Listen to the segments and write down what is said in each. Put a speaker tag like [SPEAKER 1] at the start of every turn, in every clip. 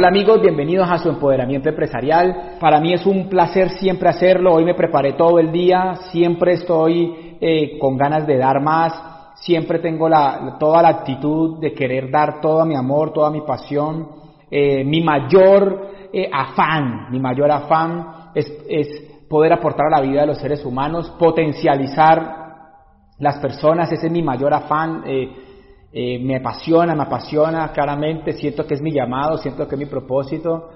[SPEAKER 1] Hola amigos, bienvenidos a su empoderamiento empresarial. Para mí es un placer siempre hacerlo. Hoy me preparé todo el día, siempre estoy eh, con ganas de dar más, siempre tengo toda la actitud de querer dar todo mi amor, toda mi pasión. Eh, mi mayor eh, afán, mi mayor afán es, poder aportar a la vida de los seres humanos, potencializar las personas, ese es mi mayor afán. Me apasiona, me apasiona claramente, siento que es mi llamado, siento que es mi propósito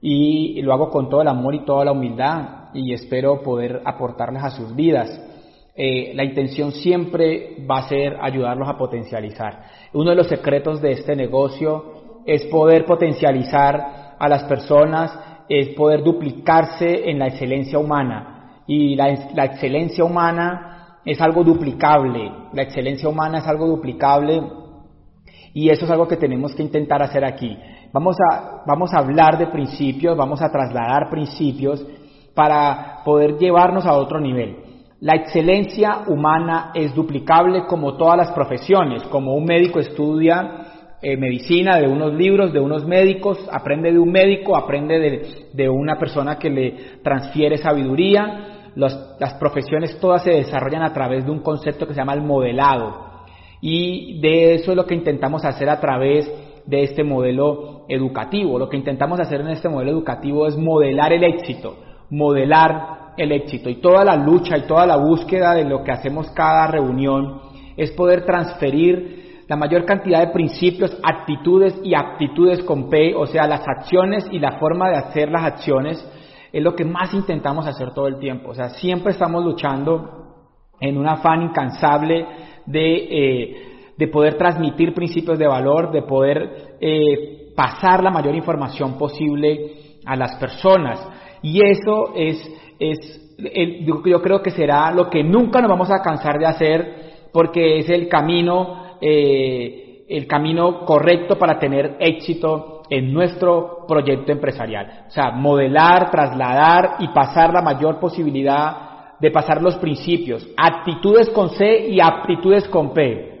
[SPEAKER 1] y lo hago con todo el amor y toda la humildad y espero poder aportarles a sus vidas. Eh, la intención siempre va a ser ayudarlos a potencializar. Uno de los secretos de este negocio es poder potencializar a las personas, es poder duplicarse en la excelencia humana. Y la, la excelencia humana es algo duplicable, la excelencia humana es algo duplicable y eso es algo que tenemos que intentar hacer aquí. Vamos a, vamos a hablar de principios, vamos a trasladar principios para poder llevarnos a otro nivel. La excelencia humana es duplicable como todas las profesiones, como un médico estudia eh, medicina de unos libros, de unos médicos, aprende de un médico, aprende de, de una persona que le transfiere sabiduría. las profesiones todas se desarrollan a través de un concepto que se llama el modelado. Y de eso es lo que intentamos hacer a través de este modelo educativo. Lo que intentamos hacer en este modelo educativo es modelar el éxito, modelar el éxito. Y toda la lucha y toda la búsqueda de lo que hacemos cada reunión es poder transferir la mayor cantidad de principios, actitudes y aptitudes con P, o sea, las acciones y la forma de hacer las acciones, es lo que más intentamos hacer todo el tiempo. O sea, siempre estamos luchando en un afán incansable eh, de, poder transmitir principios de valor, de poder eh, pasar la mayor información posible a las personas. Y eso es, es yo, creo que será lo que nunca nos vamos a cansar de hacer porque es el camino, eh, el camino correcto para tener éxito en nuestro proyecto empresarial. O sea, modelar, trasladar y pasar la mayor posibilidad de pasar los principios, actitudes con C y aptitudes con P.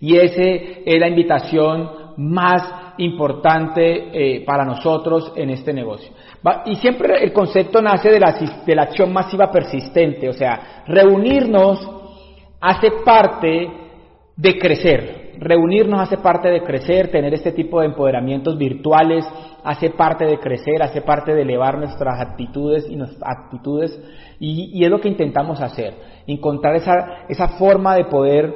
[SPEAKER 1] Y esa es la invitación más importante eh, para nosotros en este negocio. Y siempre el concepto nace de la, de la acción masiva persistente, o sea, reunirnos hace parte de crecer, reunirnos hace parte de crecer, tener este tipo de empoderamientos virtuales hace parte de crecer, hace parte de elevar nuestras actitudes y nuestras actitudes y, es lo que intentamos hacer, encontrar esa, esa forma de poder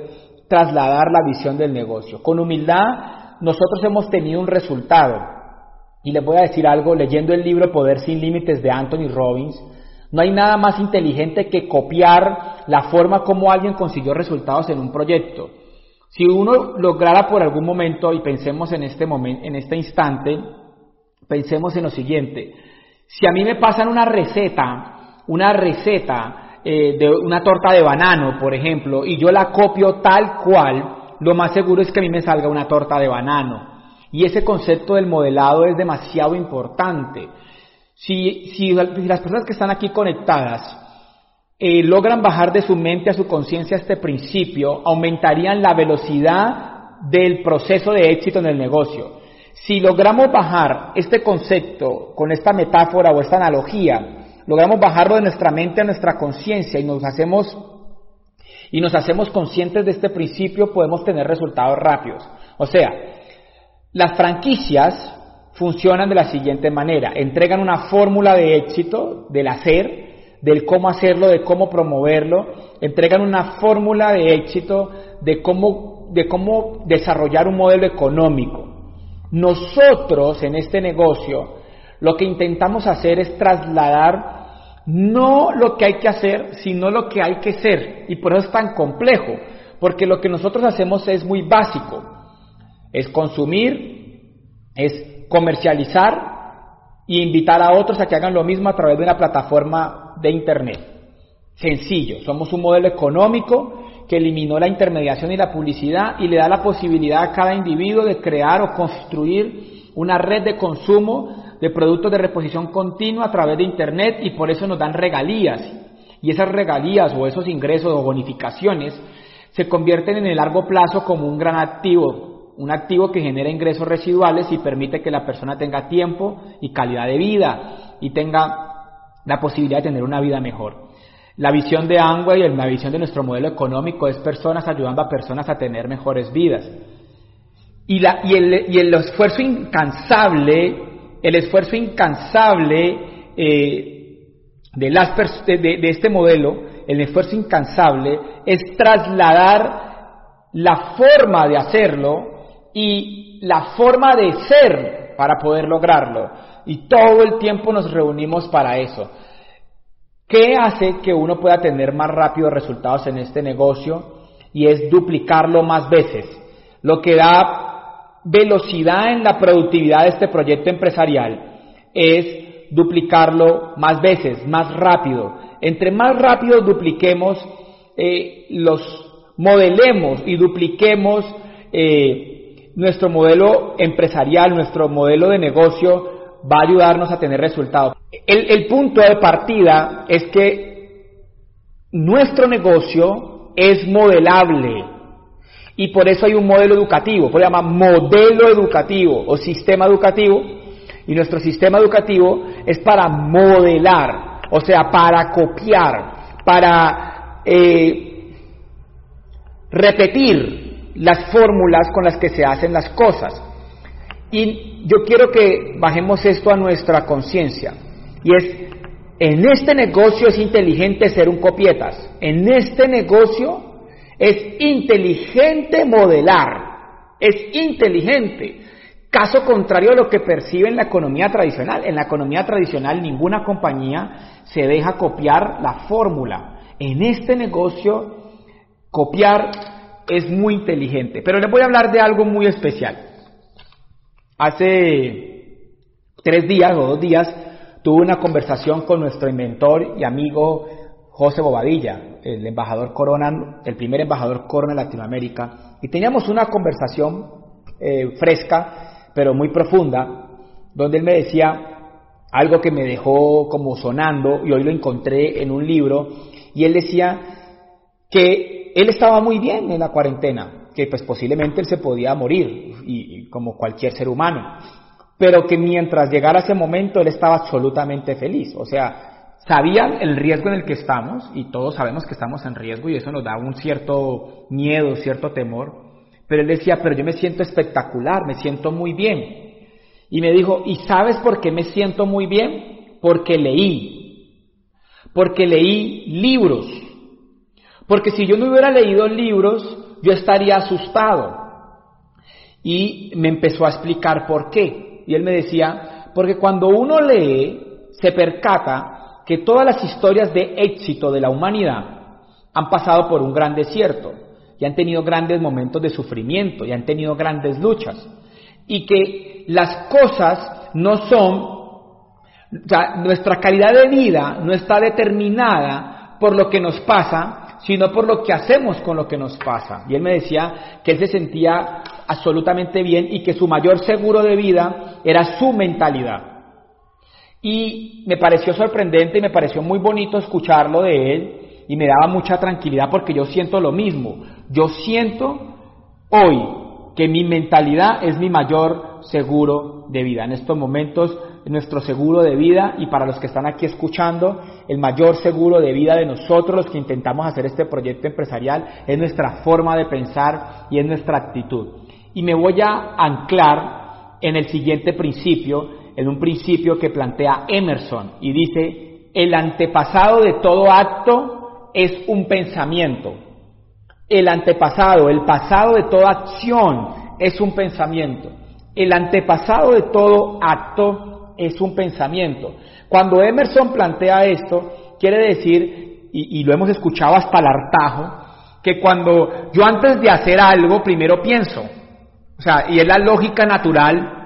[SPEAKER 1] trasladar la visión del negocio. Con humildad nosotros hemos tenido un resultado y les voy a decir algo, leyendo el libro Poder sin Límites de Anthony Robbins, no hay nada más inteligente que copiar la forma como alguien consiguió resultados en un proyecto. Si uno lograra por algún momento, y pensemos en este momento, en este instante, pensemos en lo siguiente. Si a mí me pasan una receta, una receta eh, de una torta de banano, por ejemplo, y yo la copio tal cual, lo más seguro es que a mí me salga una torta de banano. Y ese concepto del modelado es demasiado importante. Si, si las personas que están aquí conectadas eh, logran bajar de su mente a su conciencia este principio, aumentarían la velocidad del proceso de éxito en el negocio. Si logramos bajar este concepto con esta metáfora o esta analogía, logramos bajarlo de nuestra mente a nuestra conciencia y nos hacemos y nos hacemos conscientes de este principio, podemos tener resultados rápidos. O sea, las franquicias funcionan de la siguiente manera, entregan una fórmula de éxito del hacer, del cómo hacerlo, de cómo promoverlo, entregan una fórmula de éxito de cómo, de cómo desarrollar un modelo económico. Nosotros en este negocio lo que intentamos hacer es trasladar no lo que hay que hacer, sino lo que hay que ser. Y por eso es tan complejo, porque lo que nosotros hacemos es muy básico. Es consumir, es comercializar e invitar a otros a que hagan lo mismo a través de una plataforma de Internet. Sencillo, somos un modelo económico que eliminó la intermediación y la publicidad y le da la posibilidad a cada individuo de crear o construir una red de consumo de productos de reposición continua a través de Internet y por eso nos dan regalías. Y esas regalías o esos ingresos o bonificaciones se convierten en el largo plazo como un gran activo un activo que genera ingresos residuales y permite que la persona tenga tiempo y calidad de vida y tenga la posibilidad de tener una vida mejor. La visión de Angway y la visión de nuestro modelo económico es personas ayudando a personas a tener mejores vidas. Y, la, y, el, y el, esfuerzo incansable, el esfuerzo incansable eh, de, las de este modelo, el esfuerzo incansable es trasladar la forma de hacerlo y la forma de ser para poder lograrlo. Y todo el tiempo nos reunimos para eso. ¿Qué hace que uno pueda tener más rápido resultados en este negocio? Y es duplicarlo más veces. Lo que da velocidad en la productividad de este proyecto empresarial es duplicarlo más veces, más rápido. Entre más rápido dupliquemos, eh, los modelemos y dupliquemos eh, nuestro modelo empresarial, nuestro modelo de negocio, va a ayudarnos a tener resultados. El, punto de partida es que nuestro negocio es modelable y por eso hay un modelo educativo, se llama modelo educativo o sistema educativo y nuestro sistema educativo es para modelar, o sea, para copiar, para eh, repetir las fórmulas con las que se hacen las cosas. Y yo quiero que bajemos esto a nuestra conciencia. Y es, en este negocio es inteligente ser un copietas. En este negocio es inteligente modelar. Es inteligente. Caso contrario a lo que percibe en la economía tradicional. En la economía tradicional ninguna compañía se deja copiar la fórmula. En este negocio, copiar es muy inteligente. Pero les voy a hablar de algo muy especial. Hace tres días o dos días tuve una conversación con nuestro inventor y amigo José Bobadilla, el embajador Corona, el primer embajador Corona en Latinoamérica, y teníamos una conversación eh, fresca, pero muy profunda, donde él me decía algo que me dejó como sonando y hoy lo encontré en un libro, y él decía que él estaba muy bien en la cuarentena, que pues posiblemente él se podía morir, y, como cualquier ser humano, pero que mientras llegara ese momento él estaba absolutamente feliz, o sea, sabían el riesgo en el que estamos, y todos sabemos que estamos en riesgo, y eso nos da un cierto miedo, cierto temor, pero él decía, pero yo me siento espectacular, me siento muy bien. Y me dijo, ¿y sabes por qué me siento muy bien? Porque leí, porque leí libros, porque si yo no hubiera leído libros, yo estaría asustado. Y me empezó a explicar por qué. Y él me decía, porque cuando uno lee, se percata que todas las historias de éxito de la humanidad han pasado por un gran desierto y han tenido grandes momentos de sufrimiento y han tenido grandes luchas. Y que las cosas no son, o sea, nuestra calidad de vida no está determinada por lo que nos pasa, sino por lo que hacemos con lo que nos pasa. Y él me decía que él se sentía absolutamente bien y que su mayor seguro de vida era su mentalidad. Y me pareció sorprendente y me pareció muy bonito escucharlo de él y me daba mucha tranquilidad porque yo siento lo mismo. Yo siento hoy que mi mentalidad es mi mayor seguro de vida. En estos momentos nuestro seguro de vida y para los que están aquí escuchando, el mayor seguro de vida de nosotros los que intentamos hacer este proyecto empresarial es nuestra forma de pensar y es nuestra actitud. Y me voy a anclar en el siguiente principio, en un principio que plantea Emerson y dice, el antepasado de todo acto es un pensamiento. El antepasado, el pasado de toda acción es un pensamiento. El antepasado de todo acto es un pensamiento. Cuando Emerson plantea esto, quiere decir, y, lo hemos escuchado hasta el hartajo, que cuando yo antes de hacer algo, primero pienso. O sea, y es la lógica natural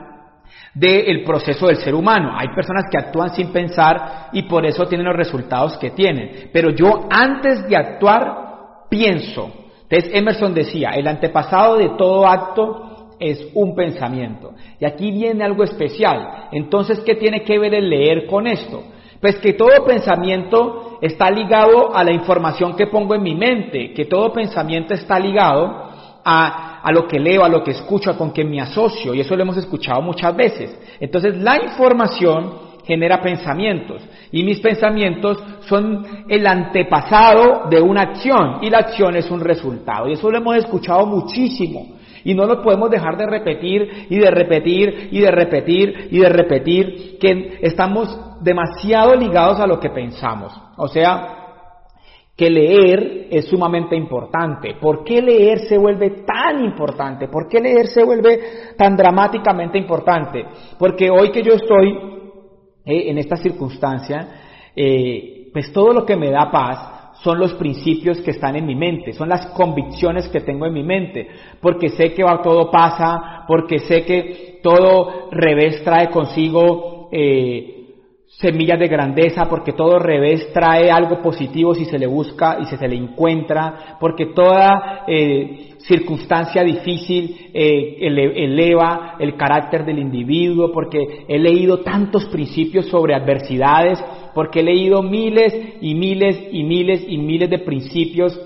[SPEAKER 1] del proceso del ser humano. Hay personas que actúan sin pensar y por eso tienen los resultados que tienen. Pero yo antes de actuar, pienso. Entonces Emerson decía, el antepasado de todo acto es un pensamiento. Y aquí viene algo especial. Entonces, ¿qué tiene que ver el leer con esto? Pues que todo pensamiento está ligado a la información que pongo en mi mente, que todo pensamiento está ligado a, a, lo que leo, a lo que escucho, a con quien me asocio, y eso lo hemos escuchado muchas veces. Entonces, la información genera pensamientos, y mis pensamientos son el antepasado de una acción, y la acción es un resultado, y eso lo hemos escuchado muchísimo. Y no lo podemos dejar de repetir y de repetir y de repetir y de repetir, que estamos demasiado ligados a lo que pensamos. O sea, que leer es sumamente importante. ¿Por qué leer se vuelve tan importante? ¿Por qué leer se vuelve tan dramáticamente importante? Porque hoy que yo estoy eh, en esta circunstancia, eh, pues todo lo que me da paz son los principios que están en mi mente, son las convicciones que tengo en mi mente, porque sé que todo pasa, porque sé que todo revés trae consigo eh, semillas de grandeza, porque todo revés trae algo positivo si se le busca y si se le encuentra, porque toda eh, circunstancia difícil eh, eleva el carácter del individuo, porque he leído tantos principios sobre adversidades, porque he leído miles y miles y miles y miles de principios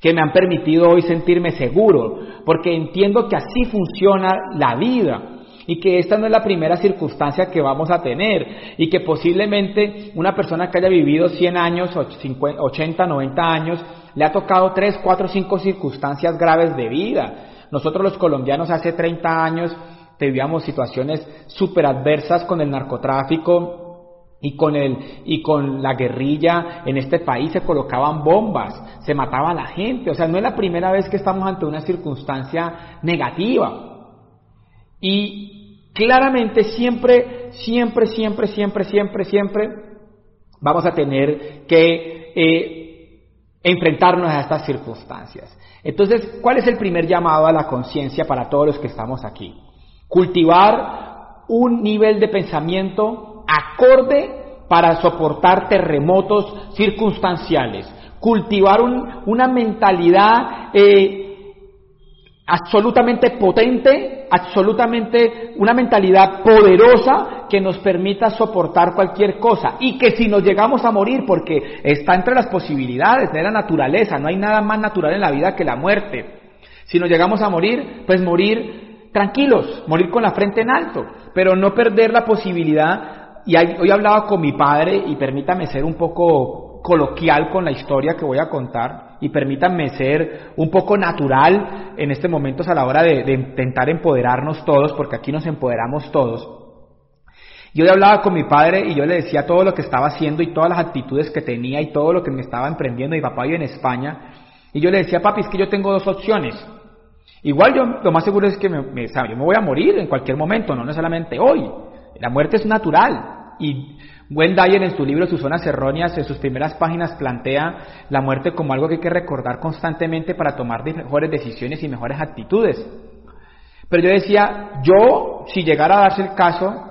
[SPEAKER 1] que me han permitido hoy sentirme seguro, porque entiendo que así funciona la vida y que esta no es la primera circunstancia que vamos a tener y que posiblemente una persona que haya vivido 100 años, 80, 90 años, le ha tocado 3, 4, 5 circunstancias graves de vida. Nosotros los colombianos hace 30 años vivíamos situaciones súper adversas con el narcotráfico, y con, el, y con la guerrilla en este país se colocaban bombas, se mataba a la gente. O sea, no es la primera vez que estamos ante una circunstancia negativa. Y claramente siempre, siempre, siempre, siempre, siempre, siempre vamos a tener que eh, enfrentarnos a estas circunstancias. Entonces, ¿cuál es el primer llamado a la conciencia para todos los que estamos aquí? Cultivar un nivel de pensamiento acorde para soportar terremotos circunstanciales. Cultivar una mentalidad eh, absolutamente potente, absolutamente una mentalidad poderosa que nos permita soportar cualquier cosa y que si nos llegamos a morir, porque está entre las posibilidades de la naturaleza, no hay nada más natural en la vida que la muerte. Si nos llegamos a morir, pues morir tranquilos, morir con la frente en alto, pero no perder la posibilidad. Y hoy hablaba con mi padre y permítame ser un poco coloquial con la historia que voy a contar y permítanme ser un poco natural en este momento a la hora de, intentar empoderarnos todos, porque aquí nos empoderamos todos. Yo hablaba con mi padre y yo le decía todo lo que estaba haciendo y todas las actitudes que tenía y todo lo que me estaba emprendiendo. Mi papá vive en España y yo le decía, papi, es que yo tengo dos opciones. Igual yo lo más seguro es que me, me, yo me voy a morir en cualquier momento, no necesariamente hoy. La muerte es natural y Gwen Dyer en su libro Sus zonas erróneas, en sus primeras páginas plantea la muerte como algo que hay que recordar constantemente para tomar mejores decisiones y mejores actitudes. Pero yo decía, yo, si llegara a darse el caso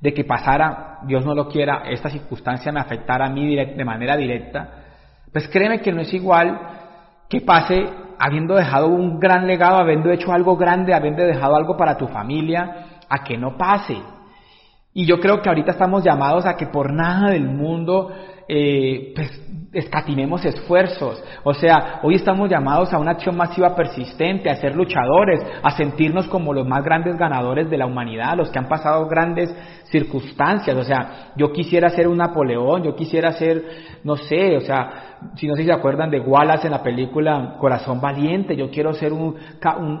[SPEAKER 1] de que pasara, Dios no lo quiera, esta circunstancia me afectara a mí de manera directa, pues créeme que no es igual que pase habiendo dejado un gran legado, habiendo hecho algo grande, habiendo dejado algo para tu familia, a que no pase. Y yo creo que ahorita estamos llamados a que por nada del mundo eh, pues, escatimemos esfuerzos. O sea, hoy estamos llamados a una acción masiva persistente, a ser luchadores, a sentirnos como los más grandes ganadores de la humanidad, los que han pasado grandes circunstancias. O sea, yo quisiera ser un Napoleón, yo quisiera ser, no sé, o sea, si no sé si se acuerdan de Wallace en la película Corazón Valiente, yo quiero ser un,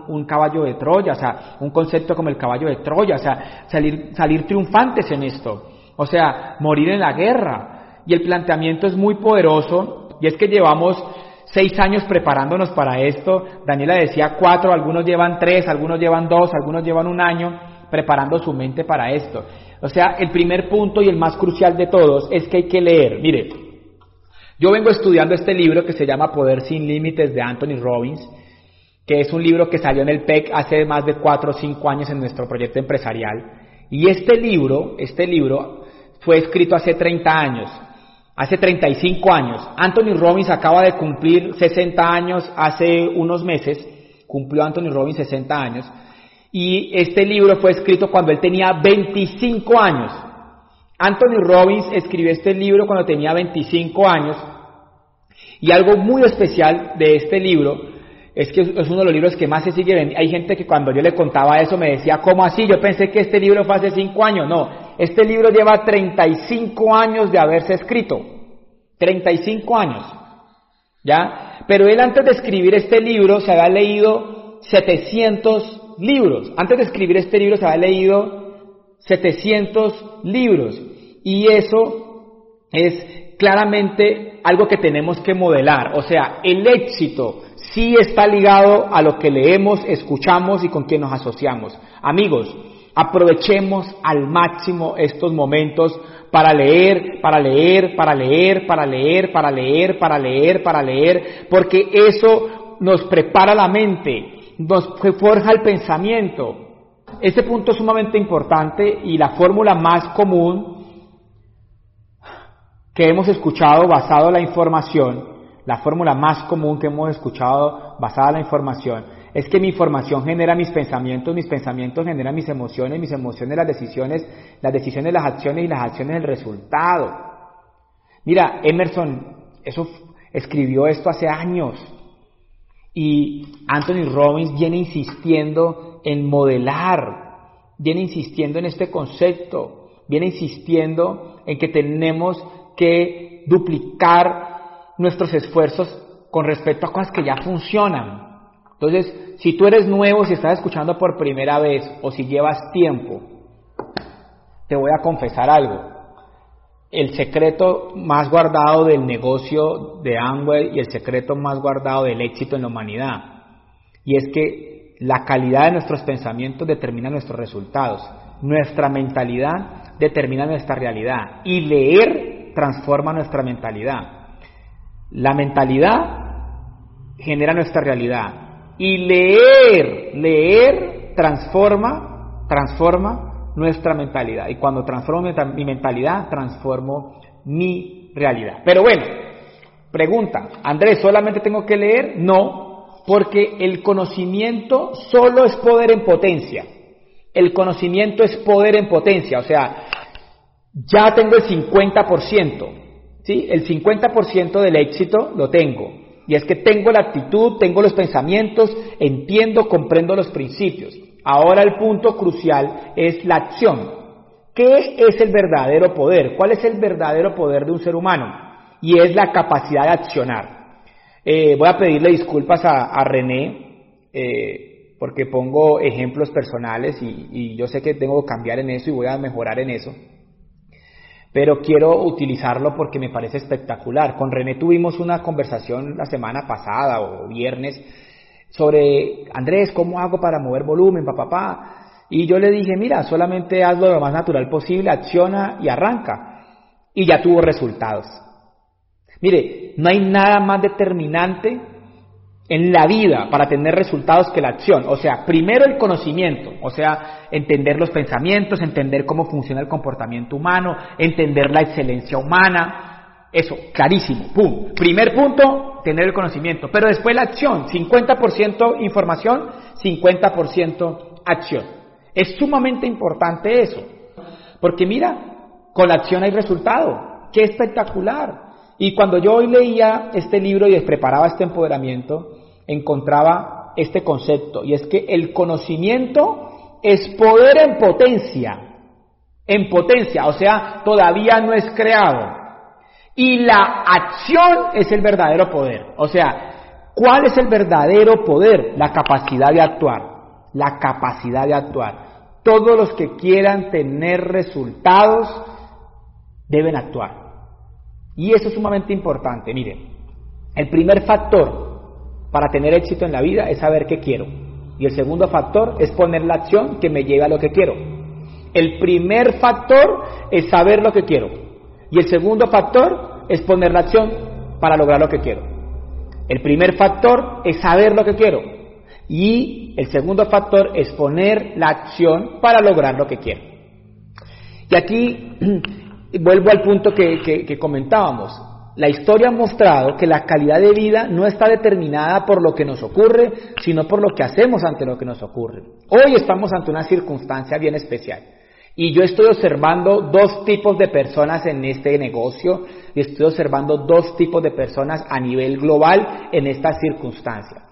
[SPEAKER 1] un, caballo de Troya, o sea, un concepto como el caballo de Troya, o sea, salir, salir triunfantes en esto. O sea, morir en la guerra, y el planteamiento es muy poderoso y es que llevamos seis años preparándonos para esto. Daniela decía cuatro, algunos llevan tres, algunos llevan dos, algunos llevan un año preparando su mente para esto. O sea, el primer punto y el más crucial de todos es que hay que leer. Mire, yo vengo estudiando este libro que se llama Poder sin Límites de Anthony Robbins, que es un libro que salió en el PEC hace más de cuatro o cinco años en nuestro proyecto empresarial. Y este libro, este libro fue escrito hace 30 años hace 35 años. Anthony Robbins acaba de cumplir 60 años hace unos meses, cumplió Anthony Robbins 60 años, y este libro fue escrito cuando él tenía 25 años. Anthony Robbins escribió este libro cuando tenía 25 años, y algo muy especial de este libro Es que es uno de los libros que más se sigue vendiendo. Hay gente que cuando yo le contaba eso me decía, ¿cómo así? Yo pensé que este libro fue hace cinco años. No, este libro lleva 35 años de haberse escrito. 35 años. ¿Ya? Pero él antes de escribir este libro se había leído 700 libros. Antes de escribir este libro se había leído 700 libros. Y eso es claramente algo que tenemos que modelar. O sea, el éxito sí está ligado a lo que leemos, escuchamos y con quien nos asociamos. Amigos, aprovechemos al máximo estos momentos para leer, para leer, para leer, para leer, para leer, para leer, para leer, porque eso nos prepara la mente, nos forja el pensamiento. Este punto es sumamente importante y la fórmula más común que hemos escuchado basado en la información la fórmula más común que hemos escuchado basada en la información es que mi información genera mis pensamientos, mis pensamientos generan mis emociones, mis emociones las decisiones, las decisiones las acciones y las acciones el resultado. Mira, Emerson, eso escribió esto hace años y Anthony Robbins viene insistiendo en modelar, viene insistiendo en este concepto, viene insistiendo en que tenemos que duplicar nuestros esfuerzos con respecto a cosas que ya funcionan. Entonces, si tú eres nuevo, si estás escuchando por primera vez o si llevas tiempo, te voy a confesar algo. El secreto más guardado del negocio de Amway y el secreto más guardado del éxito en la humanidad. Y es que la calidad de nuestros pensamientos determina nuestros resultados. Nuestra mentalidad determina nuestra realidad. Y leer transforma nuestra mentalidad. La mentalidad genera nuestra realidad y leer, leer transforma, transforma nuestra mentalidad. Y cuando transformo mi mentalidad, transformo mi realidad. Pero bueno, pregunta, Andrés, ¿solamente tengo que leer? No, porque el conocimiento solo es poder en potencia. El conocimiento es poder en potencia, o sea, ya tengo el 50%. ¿sí? El 50% del éxito lo tengo. Y es que tengo la actitud, tengo los pensamientos, entiendo, comprendo los principios. Ahora el punto crucial es la acción. ¿Qué es el verdadero poder? ¿Cuál es el verdadero poder de un ser humano? Y es la capacidad de accionar. Eh, voy a pedirle disculpas a, René eh, porque pongo ejemplos personales y yo sé que tengo que cambiar en eso y voy a mejorar en eso pero quiero utilizarlo porque me parece espectacular. Con René tuvimos una conversación la semana pasada o viernes sobre, Andrés, ¿cómo hago para mover volumen, papá? Pa? Y yo le dije, mira, solamente hazlo lo más natural posible, acciona y arranca. Y ya tuvo resultados. Mire, no hay nada más determinante en la vida para tener resultados que la acción. O sea, primero el conocimiento, o sea, entender los pensamientos, entender cómo funciona el comportamiento humano, entender la excelencia humana. Eso, clarísimo. Pum. Primer punto, tener el conocimiento. Pero después la acción, 50% información, 50% acción. Es sumamente importante eso. Porque mira, con la acción hay resultado. ¡Qué espectacular! Y cuando yo hoy leía este libro y preparaba este empoderamiento, encontraba este concepto, y es que el conocimiento es poder en potencia, en potencia, o sea, todavía no es creado. Y la acción es el verdadero poder, o sea, ¿cuál es el verdadero poder? La capacidad de actuar, la capacidad de actuar. Todos los que quieran tener resultados deben actuar. Y eso es sumamente importante. Miren, el primer factor para tener éxito en la vida es saber qué quiero. Y el segundo factor es poner la acción que me lleve a lo que quiero. El primer factor es saber lo que quiero. Y el segundo factor es poner la acción para lograr lo que quiero. El primer factor es saber lo que quiero. Y el segundo factor es poner la acción para lograr lo que quiero. Y aquí vuelvo al punto que, comentábamos. La historia ha mostrado que la calidad de vida no está determinada por lo que nos ocurre, sino por lo que hacemos ante lo que nos ocurre. Hoy estamos ante una circunstancia bien especial. Y yo estoy observando dos tipos de personas en este negocio y estoy observando dos tipos de personas a nivel global en esta circunstancia.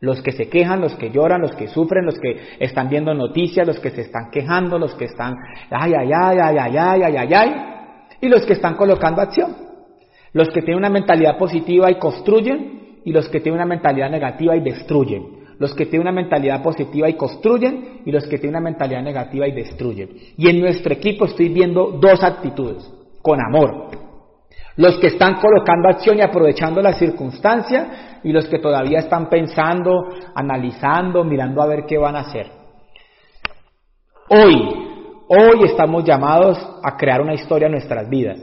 [SPEAKER 1] Los que se quejan, los que lloran, los que sufren, los que están viendo noticias, los que se están quejando, los que están ay, ay, ay, ay, ay, ay, ay, ay, ay, y los que están colocando acción. Los que tienen una mentalidad positiva y construyen, y los que tienen una mentalidad negativa y destruyen. Los que tienen una mentalidad positiva y construyen, y los que tienen una mentalidad negativa y destruyen. Y en nuestro equipo estoy viendo dos actitudes, con amor. Los que están colocando acción y aprovechando la circunstancia, y los que todavía están pensando, analizando, mirando a ver qué van a hacer. Hoy, hoy estamos llamados a crear una historia en nuestras vidas.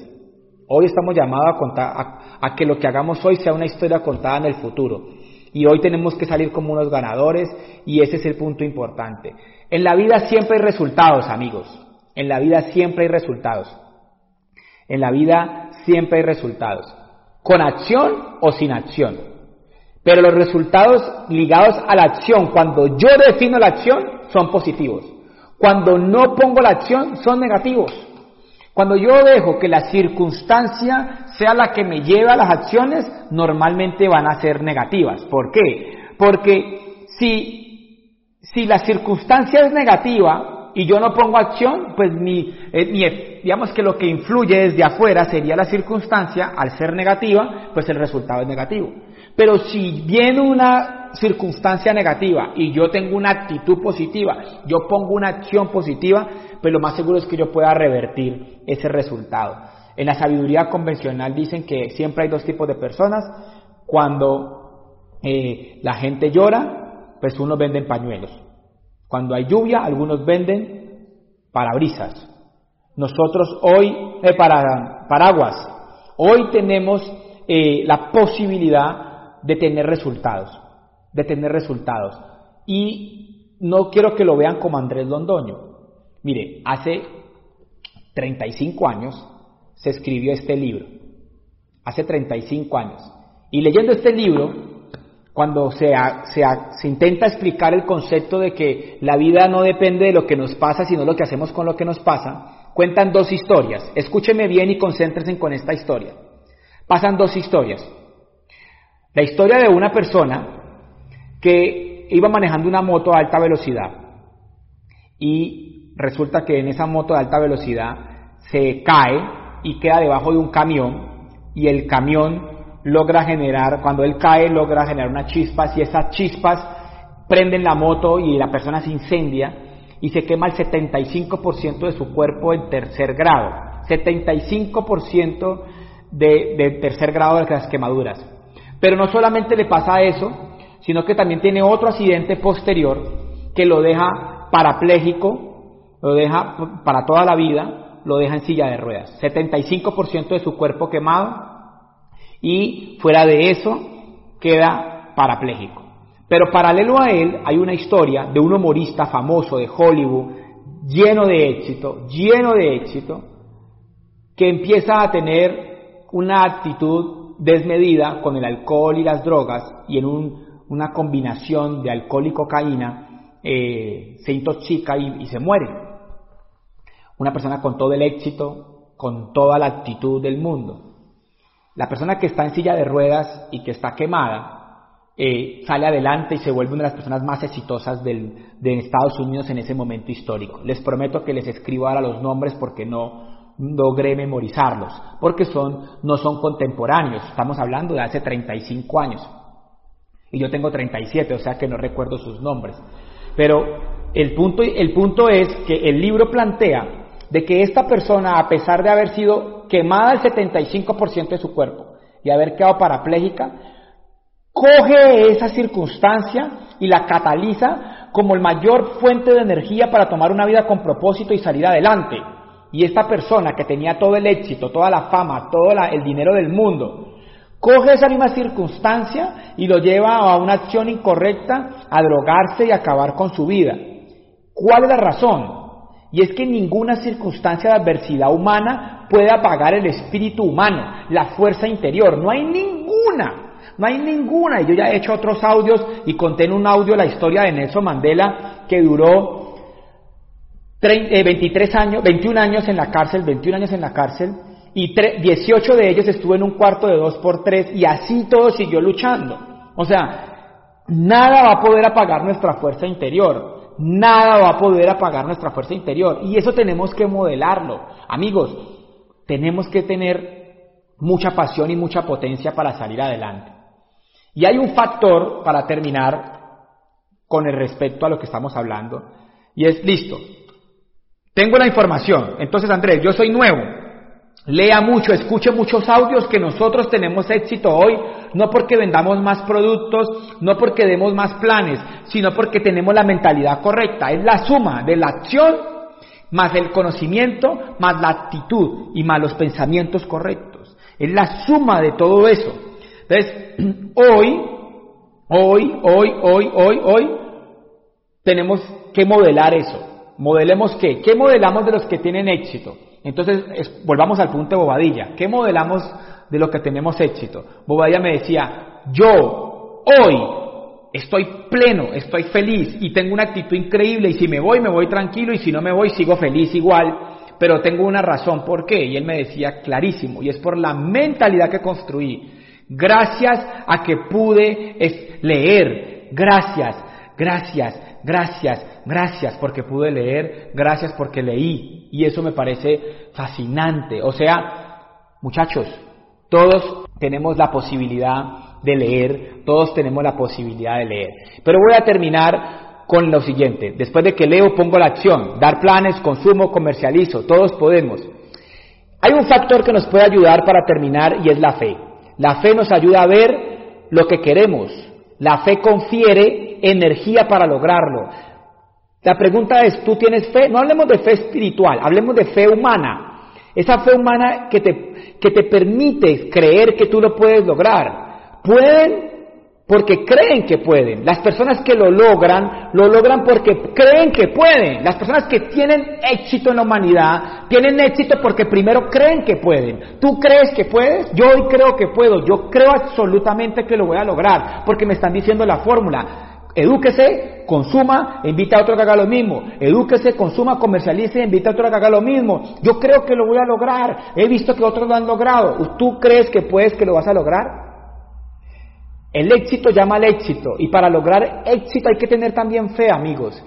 [SPEAKER 1] Hoy estamos llamados a, contar, a, que lo que hagamos hoy sea una historia contada en el futuro. Y hoy tenemos que salir como unos ganadores y ese es el punto importante. En la vida siempre hay resultados, amigos. En la vida siempre hay resultados. En la vida siempre hay resultados. Con acción o sin acción. Pero los resultados ligados a la acción, cuando yo defino la acción, son positivos. Cuando no pongo la acción, son negativos. Cuando yo dejo que la circunstancia sea la que me lleve a las acciones, normalmente van a ser negativas. ¿Por qué? Porque si, si la circunstancia es negativa y yo no pongo acción, pues mi, eh, digamos que lo que influye desde afuera sería la circunstancia, al ser negativa, pues el resultado es negativo. Pero si viene una circunstancia negativa y yo tengo una actitud positiva, yo pongo una acción positiva, pues lo más seguro es que yo pueda revertir ese resultado. En la sabiduría convencional dicen que siempre hay dos tipos de personas. Cuando eh, la gente llora, pues unos venden pañuelos. Cuando hay lluvia, algunos venden parabrisas. Nosotros hoy, eh, para, paraguas, hoy tenemos eh, la posibilidad de tener resultados, de tener resultados. Y no quiero que lo vean como Andrés Londoño. Mire, hace 35 años se escribió este libro, hace 35 años. Y leyendo este libro, cuando se, intenta explicar el concepto de que la vida no depende de lo que nos pasa, sino lo que hacemos con lo que nos pasa, cuentan dos historias. Escúcheme bien y concéntrense con esta historia. Pasan dos historias. La historia de una persona que iba manejando una moto a alta velocidad y resulta que en esa moto de alta velocidad se cae y queda debajo de un camión y el camión logra generar, cuando él cae, logra generar unas chispas y esas chispas prenden la moto y la persona se incendia y se quema el 75% de su cuerpo en tercer grado. 75% de, de tercer grado de las quemaduras. Pero no solamente le pasa eso, sino que también tiene otro accidente posterior que lo deja parapléjico, lo deja para toda la vida, lo deja en silla de ruedas. 75% de su cuerpo quemado y fuera de eso queda parapléjico. Pero paralelo a él hay una historia de un humorista famoso de Hollywood, lleno de éxito, lleno de éxito, que empieza a tener una actitud desmedida con el alcohol y las drogas y en una combinación de alcohol y cocaína eh, se intoxica y se muere. Una persona con todo el éxito, con toda la actitud del mundo. La persona que está en silla de ruedas y que está quemada, eh, sale adelante y se vuelve una de las personas más exitosas del, de Estados Unidos en ese momento histórico. Les prometo que les escribo ahora los nombres porque no, logré memorizarlos, porque son, no son contemporáneos, estamos hablando de hace 35 años. Y yo tengo 37, o sea que no recuerdo sus nombres. Pero el punto, el punto es que el libro plantea de que esta persona, a pesar de haber sido quemada el 75% de su cuerpo y haber quedado parapléjica, coge esa circunstancia y la cataliza como el mayor fuente de energía para tomar una vida con propósito y salir adelante. Y esta persona que tenía todo el éxito, toda la fama, todo el dinero del mundo, coge esa misma circunstancia y lo lleva a una acción incorrecta, a drogarse y acabar con su vida. ¿Cuál es la razón? Y es que ninguna circunstancia de adversidad humana puede apagar el espíritu humano, la fuerza interior. No hay ninguna, no hay ninguna. Y yo ya he hecho otros audios y conté en un audio la historia de Nelson Mandela que duró 23 eh, años, 21 años en la cárcel, 21 años en la cárcel, y 18 de ellos estuvo en un cuarto de 2 por 3 y así todo siguió luchando. O sea, nada va a poder apagar nuestra fuerza interior. Nada va a poder apagar nuestra fuerza interior. Y eso tenemos que modelarlo. Amigos, tenemos que tener mucha pasión y mucha potencia para salir adelante. Y hay un factor para terminar con el respecto a lo que estamos hablando. Y es listo. Tengo la información. Entonces, Andrés, yo soy nuevo. Lea mucho, escuche muchos audios que nosotros tenemos éxito hoy, no porque vendamos más productos, no porque demos más planes, sino porque tenemos la mentalidad correcta. Es la suma de la acción más el conocimiento, más la actitud y más los pensamientos correctos. Es la suma de todo eso. Entonces, hoy, hoy, hoy, hoy, hoy, hoy, tenemos que modelar eso. ¿Modelemos qué? ¿Qué modelamos de los que tienen éxito? Entonces, volvamos al punto de Bobadilla. ¿Qué modelamos de los que tenemos éxito? Bobadilla me decía, yo hoy estoy pleno, estoy feliz y tengo una actitud increíble y si me voy, me voy tranquilo y si no me voy, sigo feliz igual, pero tengo una razón por qué. Y él me decía clarísimo, y es por la mentalidad que construí. Gracias a que pude leer, gracias, gracias, gracias, gracias porque pude leer, gracias porque leí. Y eso me parece fascinante. O sea, muchachos, todos tenemos la posibilidad de leer, todos tenemos la posibilidad de leer. Pero voy a terminar con lo siguiente. Después de que leo, pongo la acción. Dar planes, consumo, comercializo. Todos podemos. Hay un factor que nos puede ayudar para terminar y es la fe. La fe nos ayuda a ver lo que queremos. La fe confiere energía para lograrlo. La pregunta es, ¿tú tienes fe? No hablemos de fe espiritual, hablemos de fe humana. Esa fe humana que te, que te permite creer que tú lo puedes lograr. Pueden porque creen que pueden. Las personas que lo logran, lo logran porque creen que pueden. Las personas que tienen éxito en la humanidad, tienen éxito porque primero creen que pueden. ¿Tú crees que puedes? Yo hoy creo que puedo. Yo creo absolutamente que lo voy a lograr porque me están diciendo la fórmula. Edúquese, consuma, invita a otro que haga lo mismo. Edúquese, consuma, comercialice, invita a otro que haga lo mismo. Yo creo que lo voy a lograr. He visto que otros lo han logrado. ¿Tú crees que puedes que lo vas a lograr? El éxito llama al éxito y para lograr éxito hay que tener también fe, amigos.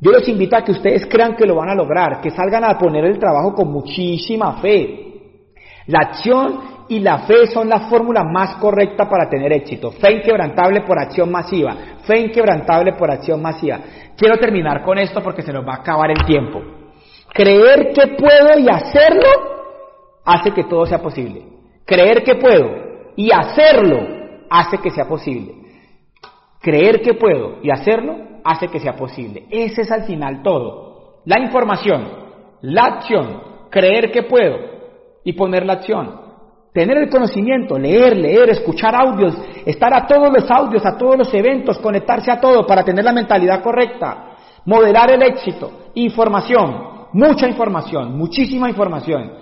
[SPEAKER 1] Yo los invito a que ustedes crean que lo van a lograr, que salgan a poner el trabajo con muchísima fe. La acción y la fe son la fórmula más correcta para tener éxito. Fe inquebrantable por acción masiva. Fe inquebrantable por acción masiva. Quiero terminar con esto porque se nos va a acabar el tiempo. Creer que puedo y hacerlo hace que todo sea posible. Creer que puedo y hacerlo hace que sea posible. Creer que puedo y hacerlo hace que sea posible. Ese es al final todo. La información, la acción, creer que puedo y poner la acción. Tener el conocimiento, leer, leer, escuchar audios, estar a todos los audios, a todos los eventos, conectarse a todo para tener la mentalidad correcta, moderar el éxito, información, mucha información, muchísima información,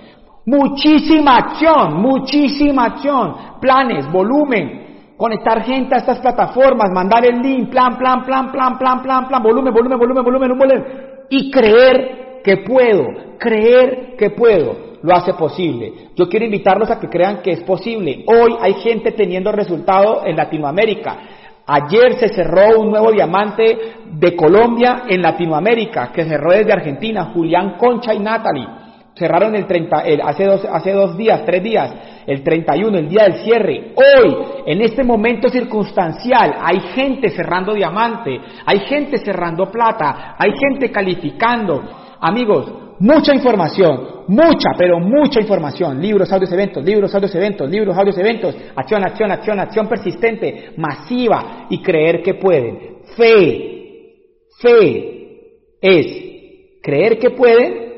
[SPEAKER 1] muchísima acción, muchísima acción, planes, volumen, conectar gente a estas plataformas, mandar el link, plan, plan, plan, plan, plan, plan, plan, volumen, volumen, volumen, volumen, volumen, y creer que puedo, creer que puedo, lo hace posible. Yo quiero invitarlos a que crean que es posible. Hoy hay gente teniendo resultados en Latinoamérica. Ayer se cerró un nuevo diamante de Colombia en Latinoamérica, que cerró desde Argentina, Julián Concha y Natalie. Cerraron el 30, hace, dos, hace dos días, tres días, el 31, el día del cierre. Hoy, en este momento circunstancial, hay gente cerrando diamante, hay gente cerrando plata, hay gente calificando. Amigos, mucha información, mucha, pero mucha información. Libros, audios, eventos, libros, audios, eventos, libros, audios, eventos. Acción, acción, acción, acción persistente, masiva y creer que pueden. Fe, fe es creer que pueden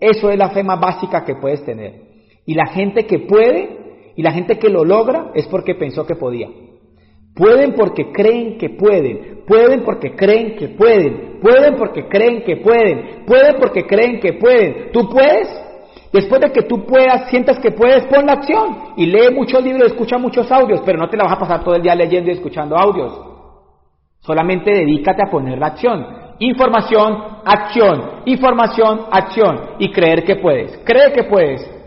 [SPEAKER 1] eso es la fe más básica que puedes tener. Y la gente que puede y la gente que lo logra es porque pensó que podía. Pueden porque creen que pueden. Pueden porque creen que pueden. Pueden porque creen que pueden. Pueden porque creen que pueden. ¿Tú puedes? Después de que tú puedas, sientas que puedes, pon la acción. Y lee muchos libros, escucha muchos audios, pero no te la vas a pasar todo el día leyendo y escuchando audios. Solamente dedícate a poner la acción. Información, acción, información, acción y creer que puedes. Cree que puedes.